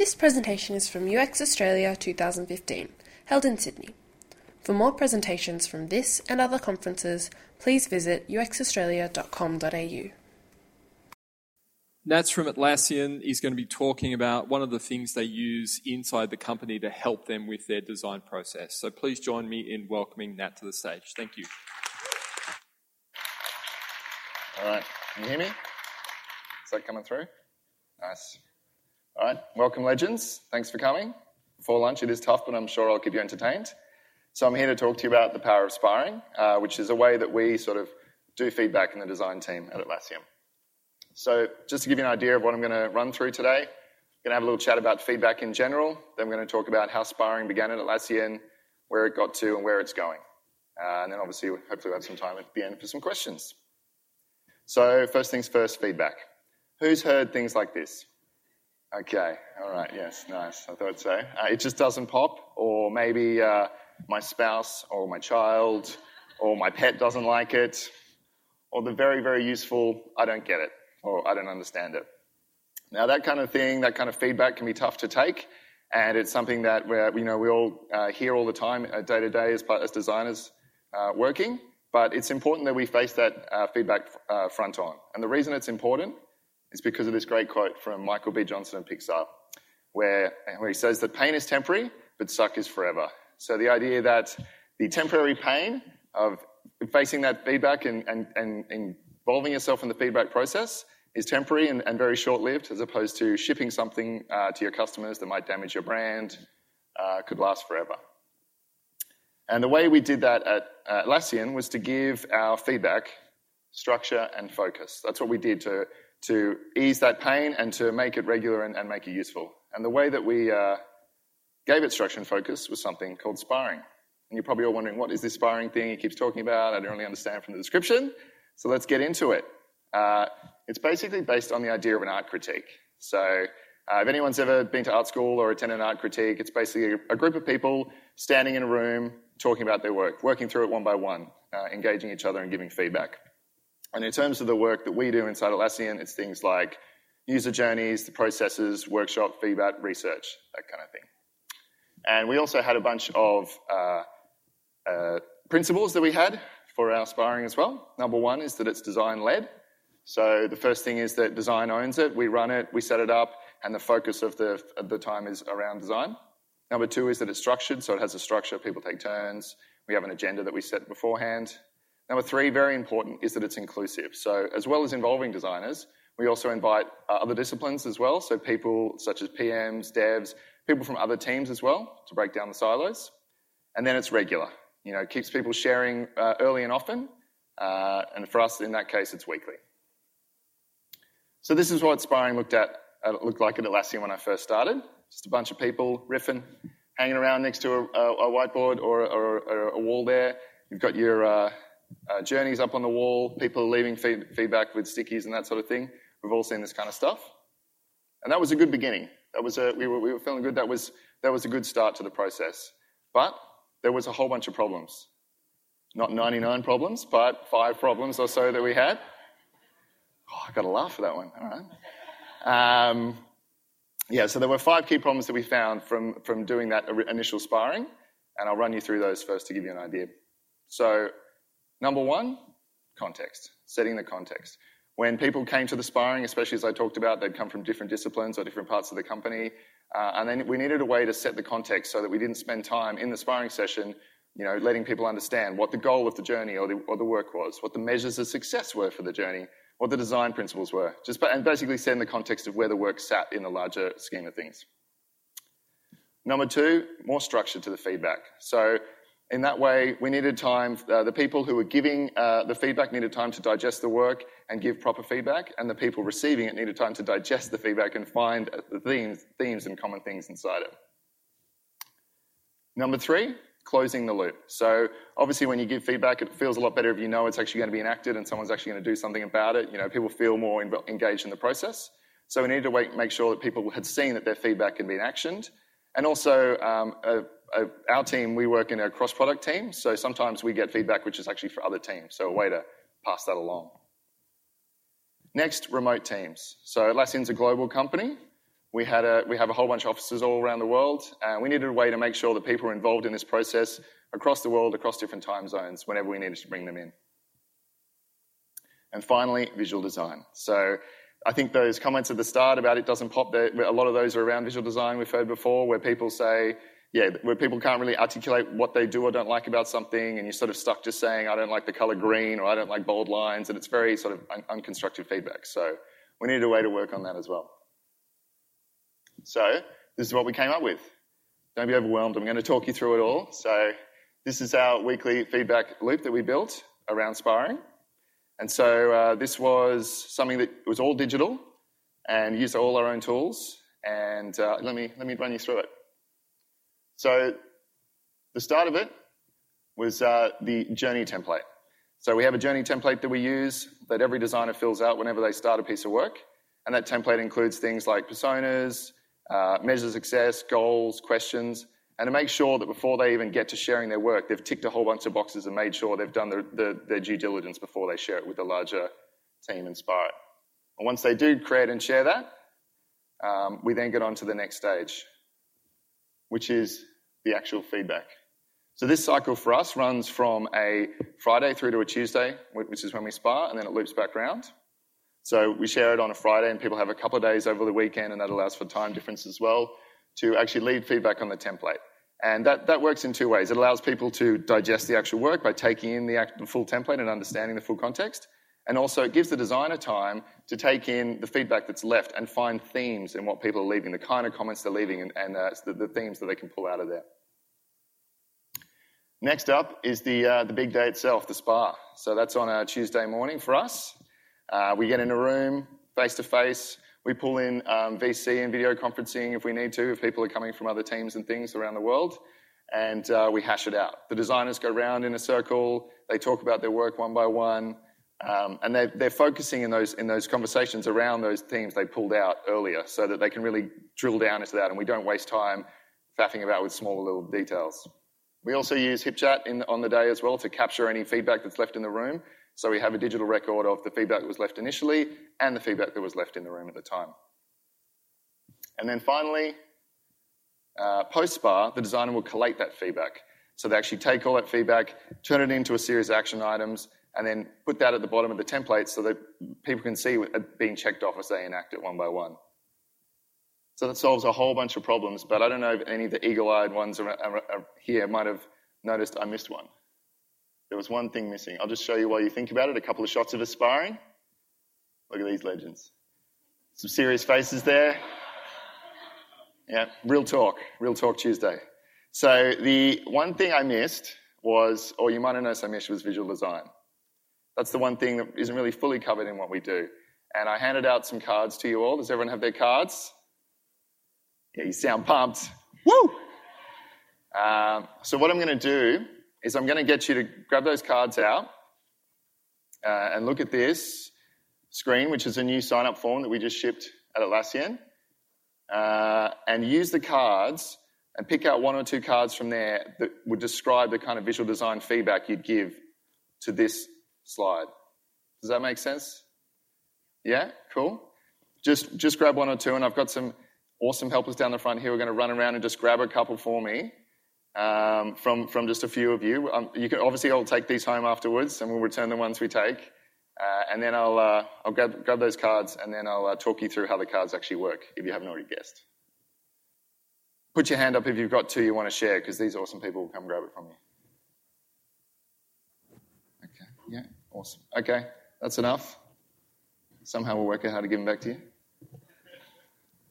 This presentation is from UX Australia 2015, held in Sydney. For more presentations from this and other conferences, please visit uxaustralia.com.au. Nats from Atlassian is going to be talking about one of the things they use inside the company to help them with their design process. So please join me in welcoming Nat to the stage. Thank you. All right, can you hear me? Is that coming through? Nice. All right, welcome, legends. Thanks for coming. Before lunch, it is tough, but I'm sure I'll keep you entertained. So I'm here to talk to you about the power of sparring, uh, which is a way that we sort of do feedback in the design team at Atlassian. So just to give you an idea of what I'm going to run through today, I'm going to have a little chat about feedback in general. Then I'm going to talk about how sparring began at Atlassian, where it got to, and where it's going. Uh, and then obviously, hopefully, we'll have some time at the end for some questions. So first things first, feedback. Who's heard things like this? Okay, all right, yes, nice. I thought so. Uh, it just doesn't pop, or maybe uh, my spouse or my child or my pet doesn't like it, or the very, very useful, I don't get it or I don't understand it. Now, that kind of thing, that kind of feedback can be tough to take, and it's something that we're, you know, we all uh, hear all the time, uh, day to day, as, as designers uh, working. But it's important that we face that uh, feedback front on. And the reason it's important is because of this great quote from Michael B. Johnson of Pixar, where, where he says that pain is temporary, but suck is forever. So the idea that the temporary pain of facing that feedback and, and, and involving yourself in the feedback process is temporary and, and very short lived, as opposed to shipping something uh, to your customers that might damage your brand, uh, could last forever. And the way we did that at Atlassian was to give our feedback structure and focus. That's what we did to, to ease that pain and to make it regular and, and make it useful. And the way that we uh, gave it structure and focus was something called sparring. And you're probably all wondering, what is this sparring thing he keeps talking about? I don't really understand from the description. So let's get into it. Uh, it's basically based on the idea of an art critique. So uh, if anyone's ever been to art school or attended an art critique, it's basically a, a, group of people standing in a room talking about their work, working through it one by one, uh, engaging each other and giving feedback. And in terms of the work that we do inside Atlassian, it's things like user journeys, the processes, workshop, feedback, research, that kind of thing. And we also had a bunch of uh, uh, principles that we had for our sparring as well. Number one is that it's design led. So the first thing is that design owns it. We run it, we set it up, and the focus of the, of the time is around design. Number two is that it's structured, so it has a structure. People take turns. We have an agenda that we set beforehand. Number three, very important, is that it's inclusive. So as well as involving designers, we also invite uh, other disciplines as well. So people such as PMs, devs, people from other teams as well to break down the silos. And then it's regular. You know, keeps people sharing uh, early and often. Uh, and for us, in that case, it's weekly. So this is what sparring looked at uh, looked like at Atlassian when I first started. Just a bunch of people riffing, hanging around next to a, a whiteboard or, or, or, a wall there. You've got your uh, journeys up on the wall. People leaving feed, feedback with stickies and that sort of thing. We've all seen this kind of stuff, and that was a good beginning. That was a, we were we were feeling good. That was that was a good start to the process. But there was a whole bunch of problems. Not 99 problems, but five problems or so that we had. Oh, I got to laugh for that one. All right. Um, yeah, so there were five key problems that we found from, from doing that initial sparring, and I'll run you through those first to give you an idea. So, number one, context, setting the context. When people came to the sparring, especially as I talked about, they'd come from different disciplines or different parts of the company, uh, and then we needed a way to set the context so that we didn't spend time in the sparring session, you know, letting people understand what the goal of the journey or the, or the work was, what the measures of success were for the journey, what the design principles were, just and basically set in the context of where the work sat in the larger scheme of things. Number two, more structure to the feedback. So in that way, we needed time, uh, the people who were giving uh, the feedback needed time to digest the work and give proper feedback, and the people receiving it needed time to digest the feedback and find the themes, themes and common things inside it. Number three, closing the loop. So obviously when you give feedback, it feels a lot better if you know it's actually going to be enacted and someone's actually going to do something about it. You know, people feel more engaged in the process. So we needed to make sure that people had seen that their feedback had been actioned. And also, um, a, Uh, our team, we work in a cross-product team, so sometimes we get feedback which is actually for other teams, so a way to pass that along. Next, remote teams. So Atlassian's a global company. we, had a, we have a whole bunch of offices all around the world, and we needed a way to make sure that people were involved in this process across the world, across different time zones, whenever we needed to bring them in. And finally, visual design. So I think those comments at the start about it doesn't pop, a lot of those are around visual design we've heard before, where people say, yeah, where people can't really articulate what they do or don't like about something, and you're sort of stuck just saying, I don't like the color green, or I don't like bold lines, and it's very sort of un- unconstructive feedback. So we needed a way to work on that as well. So this is what we came up with. Don't be overwhelmed. I'm going to talk you through it all. So this is our weekly feedback loop that we built around sparring. And so uh, this was something that was all digital and used all our own tools. And uh, let, me, let me run you through it. So the start of it was uh, the journey template. So we have a journey template that we use that every designer fills out whenever they start a piece of work. And that template includes things like personas, uh, measure success, goals, questions, and to make sure that before they even get to sharing their work, they've ticked a whole bunch of boxes and made sure they've done their, their, their due diligence before they share it with a larger team and spar it. And once they do create and share that, um, we then get on to the next stage, which is the actual feedback. So this cycle for us runs from a Friday through to a Tuesday, which is when we spar, and then it loops back around. So we share it on a Friday, and people have a couple of days over the weekend, and that allows for time difference as well to actually leave feedback on the template. And that, that works in two ways. It allows people to digest the actual work by taking in the, act, the full template and understanding the full context. And also, it gives the designer time to take in the feedback that's left and find themes in what people are leaving, the kind of comments they're leaving, and, and uh, the, the, themes that they can pull out of there. Next up is the, uh, the big day itself, the spar. So that's on a Tuesday morning for us. Uh, we get in a room face to face. We pull in um, VC and video conferencing if we need to, if people are coming from other teams and things around the world, and uh, we hash it out. The designers go round in a circle, they talk about their work one by one, um, and they're, they're focusing in those, in those conversations around those themes they pulled out earlier so that they can really drill down into that and we don't waste time faffing about with small little details. We also use HipChat in, on the day as well to capture any feedback that's left in the room so we have a digital record of the feedback that was left initially and the feedback that was left in the room at the time. And then finally, uh, post-spar, the designer will collate that feedback. So they actually take all that feedback, turn it into a series of action items, and then put that at the bottom of the template so that people can see it being checked off as they enact it one by one. So that solves a whole bunch of problems, but I don't know if any of the eagle-eyed ones here might have noticed I missed one. There was one thing missing. I'll just show you while you think about it a couple of shots of aspiring. Look at these legends. Some serious faces there. Yeah, real talk, real talk Tuesday. So the one thing I missed was, or you might have noticed I missed, was visual design. That's the one thing that isn't really fully covered in what we do. And I handed out some cards to you all. Does everyone have their cards? Yeah, you sound pumped. Woo! Um, so what I'm going to do is I'm going to get you to grab those cards out uh, and look at this screen, which is a new sign up form that we just shipped at Atlassian, uh, and use the cards and pick out one or two cards from there that would describe the kind of visual design feedback you'd give to this slide. Does that make sense? Yeah, cool. Just just grab one or two, and I've got some awesome helpers down the front here. We're going to run around and just grab a couple for me um, from, from just a few of you. Um, you can obviously I'll take these home afterwards and we'll return the ones we take. Uh, and then I'll, uh, I'll grab, grab those cards and then I'll uh, talk you through how the cards actually work if you haven't already guessed. Put your hand up if you've got two you want to share because these awesome people will come grab it from you. Okay, yeah, awesome. Okay, that's enough. Somehow we'll work out how to give them back to you.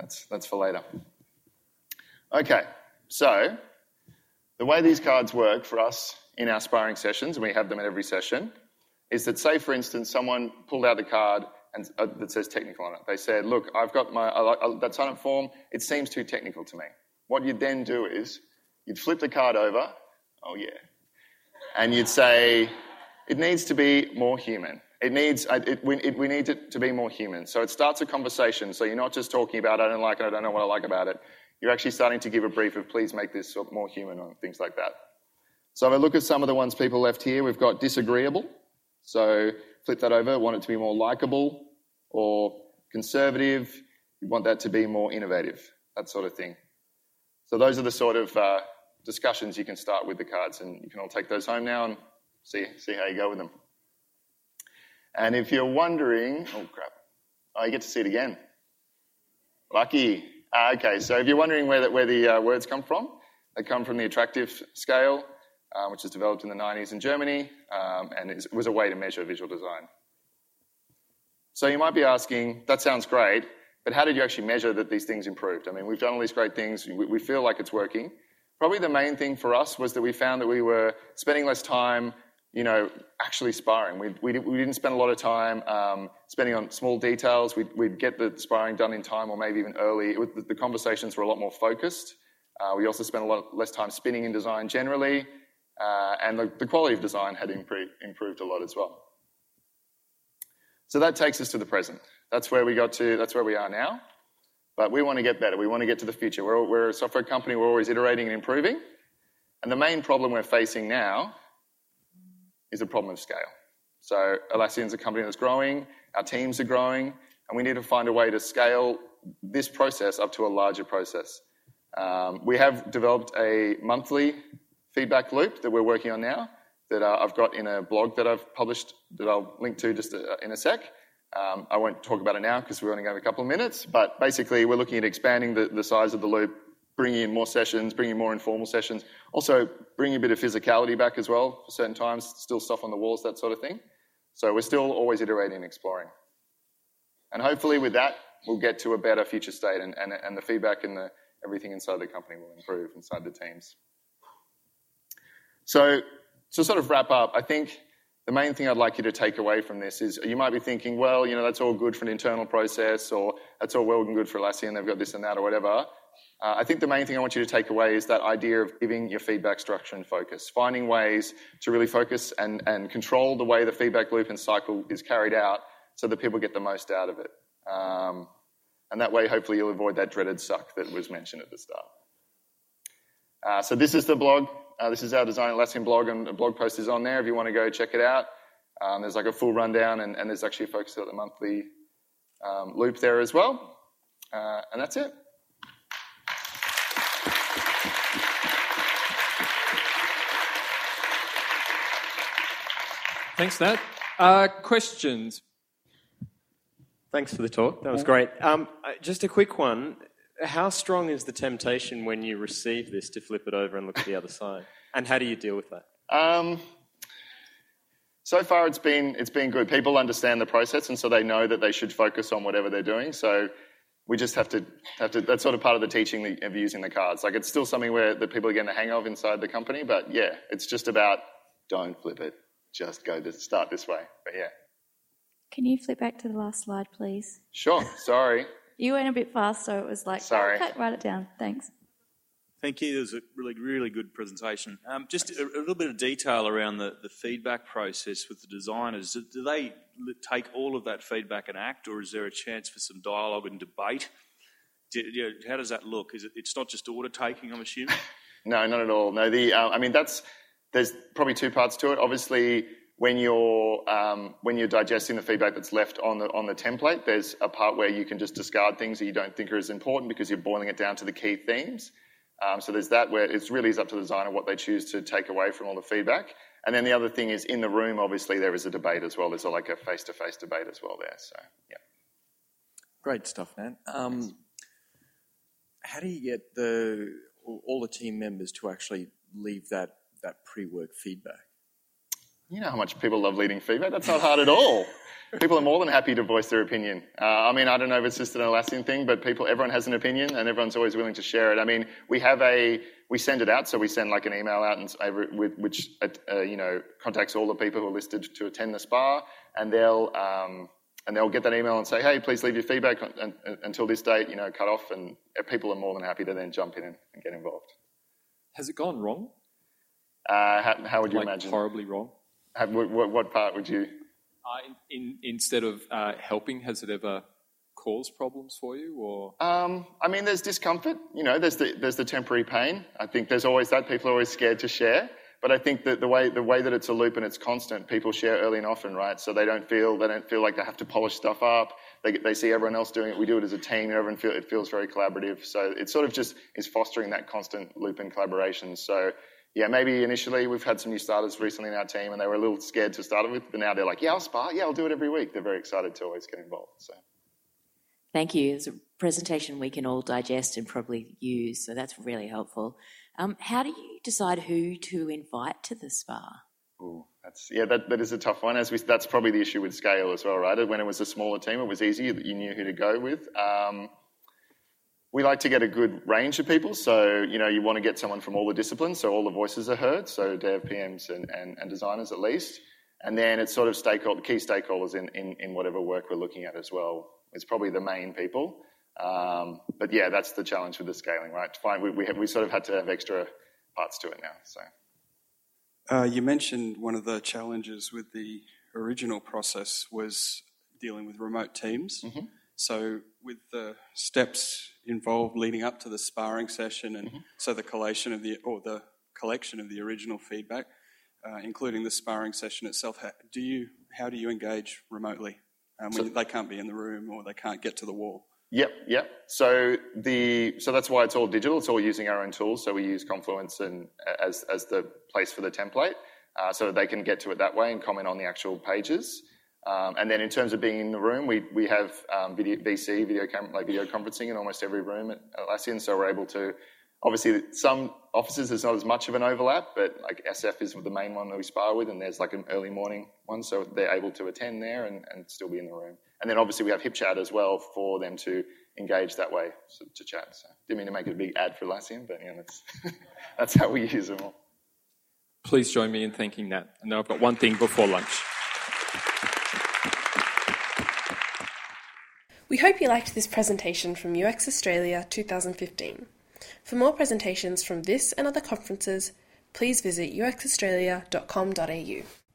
That's, that's for later. Okay, so the way these cards work for us in our sparring sessions, and we have them at every session, is that, say, for instance, someone pulled out the card and, uh, that says technical on it. They said, Look, I've got my, uh, that sign up form, it seems too technical to me. What you'd then do is you'd flip the card over, oh yeah, and you'd say, It needs to be more human. It needs, it, we, it, we need it to be more human. So it starts a conversation. So you're not just talking about, I don't like it, I don't know what I like about it you're actually starting to give a brief of please make this more human and things like that. So if I look at some of the ones people left here, we've got disagreeable. So flip that over, want it to be more likable or conservative, You want that to be more innovative, that sort of thing. So those are the sort of uh, discussions you can start with the cards, and you can all take those home now and see, see how you go with them. And if you're wondering, oh crap, oh, you get to see it again. Lucky. Uh, okay, so if you're wondering where the, where the uh, words come from, they come from the AttrakDiff scale, uh, which was developed in the 90s in Germany, um, and it was a way to measure visual design. So you might be asking, that sounds great, but how did you actually measure that these things improved? I mean, we've done all these great things, we, we feel like it's working. Probably the main thing for us was that we found that we were spending less time you know, actually sparring. We, we, we didn't spend a lot of time um, spending on small details. We'd, we'd, get the sparring done in time or maybe even early. Was, the conversations were a lot more focused. Uh, we also spent a lot less time spinning in design generally. Uh, and the, the, quality of design had improved, improved a lot as well. So that takes us to the present. That's where we got to, that's where we are now. But we want to get better. We want to get to the future. We're, we're a software company, we're always iterating and improving. And the main problem we're facing now is a problem of scale. So Atlassian's a company that's growing, our teams are growing, and we need to find a way to scale this process up to a larger process. Um, we have developed a monthly feedback loop that we're working on now that uh, I've got in a blog that I've published that I'll link to just uh, in a sec. Um, I won't talk about it now because we're only going to have a couple of minutes, but basically we're looking at expanding the, the size of the loop bringing in more sessions, bringing more informal sessions. Also, bringing a bit of physicality back as well for certain times, still stuff on the walls, that sort of thing. So we're still always iterating and exploring. And hopefully, with that, we'll get to a better future state, and, and, and the feedback and the, everything inside the company will improve inside the teams. So, to sort of wrap up, I think the main thing I'd like you to take away from this is you might be thinking, well, you know, that's all good for an internal process, or that's all well and good for Lassie, and they've got this and that, or whatever. Uh, I think the main thing I want you to take away is that idea of giving your feedback structure and focus, finding ways to really focus and, and control the way the feedback loop and cycle is carried out so that people get the most out of it. Um, and that way, hopefully, you'll avoid that dreaded suck that was mentioned at the start. Uh, so this is the blog. Uh, this is our Design Atlassian blog, and the blog post is on there if you want to go check it out. Um, there's like a full rundown, and, and, there's actually a focus on the monthly um, loop there as well. Uh, and that's it. Thanks, Nat. Uh, questions? Thanks for the talk. That was great. Um, uh, just a quick one. How strong is the temptation when you receive this to flip it over and look at the other side? And how do you deal with that? Um, so far, it's been it's been good. People understand the process, and so they know that they should focus on whatever they're doing. So we just have to have to. That's sort of part of the teaching of using the cards. Like it's still something where that people are getting the hang of inside the company. But yeah, it's just about don't flip it just go to start this way. But yeah. Can you flip back to the last slide, please? Sure. Sorry. you went a bit fast, so it was like, sorry. Oh, write it down. Thanks. Thank you. It was a really, really good presentation. Um, just a, a, little bit of detail around the, the feedback process with the designers. Do, do, they take all of that feedback and act, or is there a chance for some dialogue and debate? Do, you know, how does that look? Is it, it's not just order taking, I'm assuming? no, not at all. No, the uh, I mean that's there's probably two parts to it. Obviously, when you're um, when you're digesting the feedback that's left on the on the template, there's a part where you can just discard things that you don't think are as important because you're boiling it down to the key themes. Um, so there's that where it really is up to the designer what they choose to take away from all the feedback. And then the other thing is in the room, obviously there is a debate as well. There's a, like a face-to-face debate as well there. So yeah. Great stuff, man. Um, how do you get the all the team members to actually leave that that pre-work feedback? You know how much people love leading feedback. That's not hard at all. people are more than happy to voice their opinion. Uh, I mean, I don't know if it's just an Atlassian thing, but people, everyone has an opinion, and everyone's always willing to share it. I mean, we have a, we send it out, so we send like an email out, and with, which uh, you know contacts all the people who are listed to attend the spar, and they'll um, and they'll get that email and say, hey, please leave your feedback until this date, you know, cut off, and people are more than happy to then jump in and, and get involved. Has it gone wrong? Uh, how, how, would you like imagine? Horribly wrong. Have, what, what, part would you? Uh, in, in, instead of uh, helping, has it ever caused problems for you, or? Um, I mean, there's discomfort. You know, there's the there's the temporary pain. I think there's always that. People are always scared to share. But I think that the way the way that it's a loop and it's constant, people share early and often, right? So they don't feel they don't feel like they have to polish stuff up. they, they see everyone else doing it. We do it as a team. Everyone feel, it feels very collaborative. So it sort of just is fostering that constant loop and collaboration. So yeah, maybe initially we've had some new starters recently in our team, and they were a little scared to start with, but now they're like, yeah, I'll spar. Yeah, I'll do it every week. They're very excited to always get involved. So. Thank you. It's a presentation we can all digest and probably use, so that's really helpful. Um, how do you decide who to invite to the spar? Ooh, that's yeah, that, that is a tough one. As we, that's probably the issue with scale as well, right? When it was a smaller team, it was easier that you knew who to go with. Um, we like to get a good range of people. So, you know, you want to get someone from all the disciplines, so all the voices are heard, so dev, PMs, and, and, and designers at least. And then it's sort of stakeholder, key stakeholders in, in, in whatever work we're looking at as well. It's probably the main people. Um, but yeah, that's the challenge with the scaling, right? Fine, we, we, have, we sort of had to have extra parts to it now. So, uh, you mentioned one of the challenges with the original process was dealing with remote teams. Mm-hmm. So, with the steps involved leading up to the sparring session, and mm-hmm. so the collation of the or the collection of the original feedback, uh, including the sparring session itself, how do you how do you engage remotely um, when so, they can't be in the room or they can't get to the wall? Yep, yep. So the so that's why it's all digital. It's all using our own tools. So we use Confluence and as as the place for the template, uh, so they can get to it that way and comment on the actual pages. Um, and then in terms of being in the room, we have um, VC, video cam, like video conferencing in almost every room at Atlassian. So we're able to. Obviously, some offices there's not as much of an overlap, but like SF is the main one that we spar with, and there's like an early morning one, so they're able to attend there and, still be in the room. And then obviously we have HipChat as well for them to engage that way to chat. So didn't mean to make it a big ad for Atlassian, but yeah, that's, that's how we use them all. Please join me in thanking Nat. And now I've got one thing before lunch. We hope you liked this presentation from UX Australia 2015. For more presentations from this and other conferences, please visit uxaustralia.com.au.